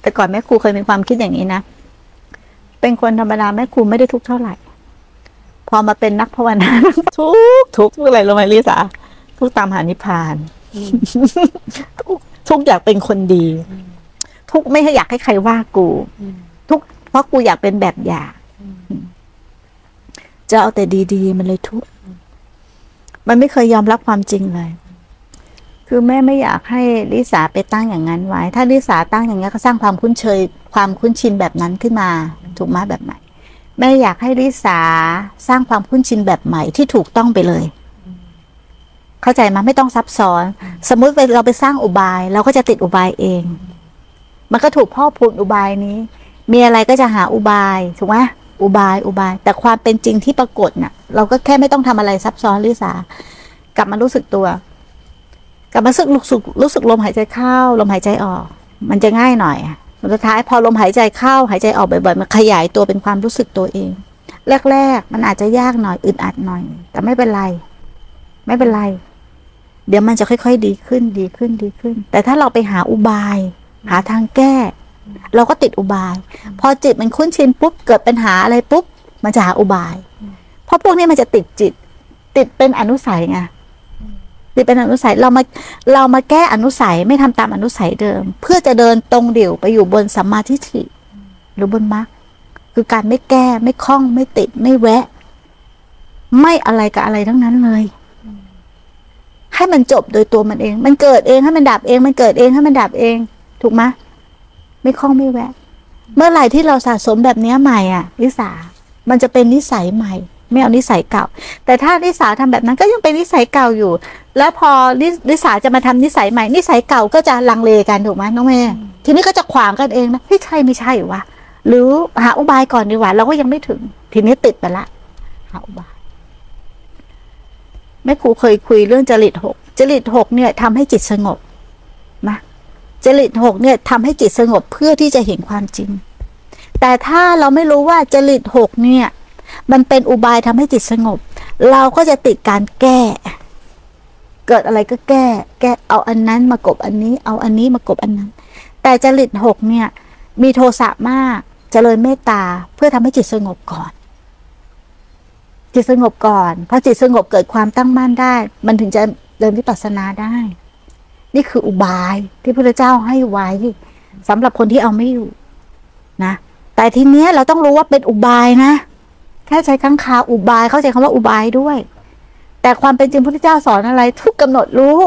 แต่ก่อนแม่ครูเคยมีความคิดอย่างนี้นะ เป็นคนธรรมดาแม่ครูไม่ได้ทุกเท่าไหร่ พอมาเป็นนักภาวนาทุกทุกอะไรรู้ไหมลิสาทุกตามหานิพพานทุกทุกอยากเป็นคนดี ทุกไม่ให้อยากให้ใครว่ากู ทุกเพราะกูอยากเป็นแบบอย่างจะเอาแต่ดีๆ มันเลยทุก มันไม่เคยยอมรับความจริงเลย คือแม่ไม่อยากให้ลิสาไปตั้งอย่างนั้นไว้ ถ้าลิสาตั้งอย่างนี้นก็สร้างความคุ้นเคยความคุ้นชินแบบนั้นขึ้นมา ถูกไหมแบบใหม่ แม่อยากให้ลิสาสร้างความคุ้นชินแบบใหม่ที่ถูกต้องไปเลย เข้าใจไหมไม่ต้องซับซ้อน สมมุติเราไปสร้างอุบาย เราก็จะติดอุบายเอง มันก็ถูกพ่อพูนอุบายนี้ มีอะไรก็จะหาอุบายถูกไหมอุบายอุบาย แต่ความเป็นจริงที่ปรากฏน่ะ เราก็แค่ไม่ต้องทำอะไรซับซ้อนลิสากลับมารู้สึกตัว กลับมาสึกรู้สึกรู้สึกลมหายใจเข้าลมหายใจออก มันจะง่ายหน่อยสุดท้ายพอลมหายใจเข้าหายใจออกบ่อยๆมันขยายตัวเป็นความรู้สึกตัวเอง แรก ๆ มันอาจจะยากหน่อยอึดอัดหน่อย แต่ไม่เป็นไร ไม่เป็นไร เดี๋ยวมันจะค่อย ๆ ดีขึ้นดีขึ้นดีขึ้น แต่ถ้าเราไปหาอุบาย หาทางแก้ เราก็ติดอุบาย พอจิตมันคุ้นชินปุ๊บเกิดปัญหาอะไรปุ๊บมันจะหาอุบาย เพราะพวกนี้มันจะติดจิต ติดเป็นอนุสัยไง ติดเป็นอนุสัยเรามาเรามาแก้อนุสัยไม่ทำตามอนุสัยเดิม เพื่อจะเดินตรงเดี่ยวไปอยู่บนสัมมาทิฏฐิหรือบนมรรคคือการไม่แก้ไม่คล้องไม่ติดไม่แวะ ไม่อะไรกับอะไรทั้งนั้นเลย ให้มันจบโดยตัวมันเอง มันเกิดเองให้มันดับเอง มันเกิดเองให้มันดับเอง ถูกไหมไม่คล้องไม่แวะ เมื่อไหร่ที่เราสะสมแบบนี้ใหม่อะนิสามันจะเป็นนิสัยใหม่ ไม่เอานิสัยเก่า แต่ถ้านิสาทำแบบนั้นก็ยังเป็นนิสัยเก่าอยู่ แล้วพอนินิสาจะมาทำนิสัยใหม่ นิสัยเก่าก็จะลังเลกันถูกไหมน้องเมย์ทีนี้ก็จะขวางกันเองนะเฮ้ยใช่ไม่ใช่วะหรือหาอุบายก่อนดีกว่าเราก็ยังไม่ถึง ทีนี้ติดไปละหาอุบายแม่ครูเคยคุยเรื่องจริตหกจริตหกเนี่ยทำให้จิตสงบนะจริตหกเนี่ยทำให้จิตสงบเพื่อที่จะเห็นความจริง แต่ถ้าเราไม่รู้ว่าจริตหกเนี่ย มันเป็นอุบายทำให้จิตสงบ เราก็จะติดการแก้ เกิดอะไรก็แก้ แก้เอาอันนั้นมากบอันนี้ เอาอันนี้มากบอันนั้น แต่จริตหกเนี่ย มีโทสะมากจเจริญเมตตาเพื่อทำให้จิตสงบก่อน จิตสงบก่อนพอจิตสงบเกิดความตั้งมั่นได้ มันถึงจะเดินวิปัสสนาได้ นี่คืออุบายที่พระเจ้าให้ไว้สำหรับคนที่เอาไม่อยู่นะแต่ทีเนี้ยเราต้องรู้ว่าเป็นอุบายนะ แค่ใช้ข้างคาอุบาย เข้าใจคำว่าอุบายด้วย แต่ความเป็นจริงพระพุทธเจ้าสอนอะไร ทุกกำหนดรู้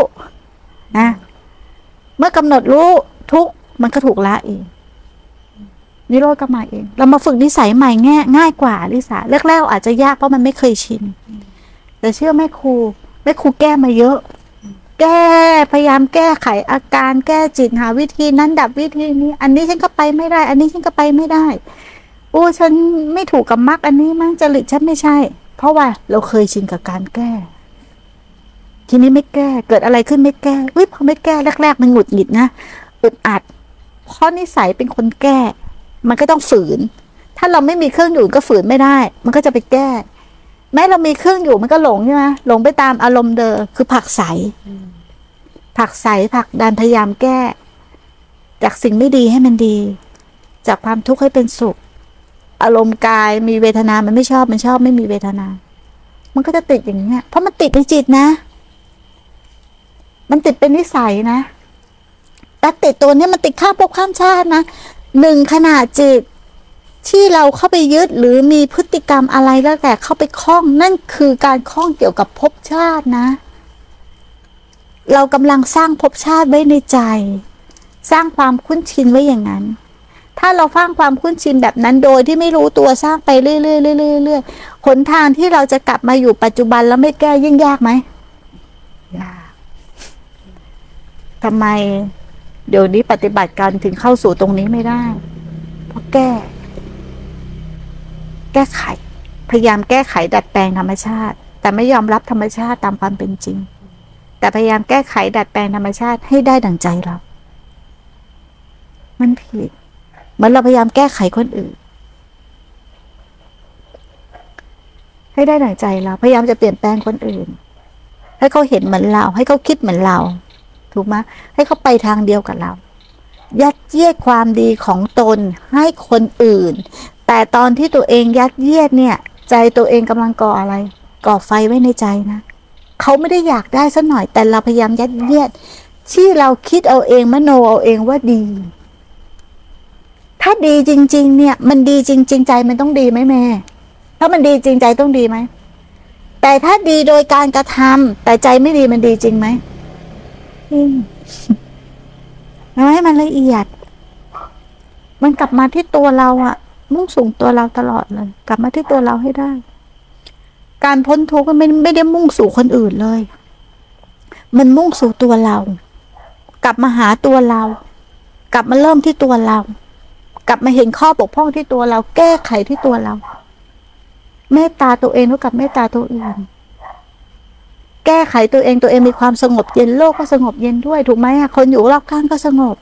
นะเมื่อกำหนดรู้ทุกมันก็ถูกละเองนิโรธก็มาเอง เรามาฝึกนิสัยใหม่ง่ายง่ายกว่าลิสาแรกๆอาจจะยากเพราะมันไม่เคยชิน แต่เชื่อแม่ครูแม่ครูแก้มาเยอะ แก้พยายามแก้ไขอาการแก้จิตหาวิธีนั้นดับวิธีนี้ อันนี้ฉันก็ไปไม่ได้ อันนี้ฉันก็ไปไม่ได้ โอ้ฉันไม่ถูกกับมรรคอันนี้มั้งจริตฉันไม่ใช่ เพราะว่าเราเคยชินกับการแก้ ทีนี้ไม่แก้ เกิดอะไรขึ้นไม่แก้อุ้ยพอไม่แก้แรก ๆ มันหงุดหงิดนะอึดอัด เพราะนิสัยเป็นคนแก้ มันก็ต้องฝืน ถ้าเราไม่มีเครื่องอยู่ก็ฝืนไม่ได้ มันก็จะไปแก้ แม้เรามีเครื่องอยู่มันก็หลงใช่ไหมหลงไปตามอารมณ์เดิมคือผักใสผักใสผักดันพยายามแก้ จากสิ่งไม่ดีให้มันดี จากความทุกข์ให้เป็นสุข อารมณ์กายมีเวทนา มันไม่ชอบมันชอบไม่มีเวทนา มันก็จะติดอย่างเงี้ยเพราะมันติดในจิตนะ มันติดเป็นนิสัยนะแต่ติดตัวนี้มันติดข้ามภพข้ามชาตินะหนึ่งขนาดจิตที่เราเข้าไปยึดหรือมีพฤติกรรมอะไรแล้วแต่เข้าไปคล้องนั่นคือการคล้องเกี่ยวกับภพชาตินะ เรากำลังสร้างภพชาติไว้ในใจ สร้างความคุ้นชินไว้อย่างนั้น ถ้าเราสร้างความคุ้นชินแบบนั้นโดยที่ไม่รู้ตัวสร้างไปเรื่อยๆเรื่อยๆเรื่อยๆหนทางที่เราจะกลับมาอยู่ปัจจุบันแล้วไม่แก้ยิ่งยากไหมยากทำไม เดี๋ยวนี้ปฏิบัติการถึงเข้าสู่ตรงนี้ไม่ได้ เพราะแก้ แก้ไข พยายามแก้ไขดัดแปลงธรรมชาติ แต่ไม่ยอมรับธรรมชาติตามความเป็นจริง แต่พยายามแก้ไขดัดแปลงธรรมชาติให้ได้ดั่งใจเรา มันผิด เหมือนเราพยายามแก้ไขคนอื่น ให้ได้ดั่งใจเรา พยายามจะเปลี่ยนแปลงคนอื่น ให้เขาเห็นเหมือนเรา ให้เขาคิดเหมือนเรา ถูกไหมให้เขาไปทางเดียวกับเรา ยัดเยียดความดีของตนให้คนอื่น แต่ตอนที่ตัวเองยัดเยียดเนี่ย ใจตัวเองกำลังก่ออะไร ก่อไฟไว้ในใจนะเขาไม่ได้อยากได้สักหน่อย แต่เราพยายามยัดเยียด ที่เราคิดเอาเองมโนเอาเองว่าดี ดีจริง ๆ เนี่ย มันดีจริง ๆ ใจมันต้องดีไหมแม่ ถ้ามันดีจริงใจต้องดีไหม แต่ถ้าดีโดยการกระทำแต่ใจไม่ดีมันดีจริงไหมจริงเอาให้มันละเอียด มันกลับมาที่ตัวเราอะมุ่งสูงตัวเราตลอดเลย กลับมาที่ตัวเราให้ได้ การพ้นทุกข์มันไม่ไม่ได้มุ่งสู่คนอื่นเลย มันมุ่งสู่ตัวเรา กลับมาหาตัวเรา กลับมาเริ่มที่ตัวเรา กลับมาเห็นข้อบกพร่องที่ตัวเรา แก้ไขที่ตัวเรา เมตตาตัวเองเท่ากับเมตตาตัวอื่น แก้ไขตัวเองตัวเองมีความสงบเย็นโลกก็สงบเย็นด้วย ถูกไหมคนอยู่รอบข้างก็สงบ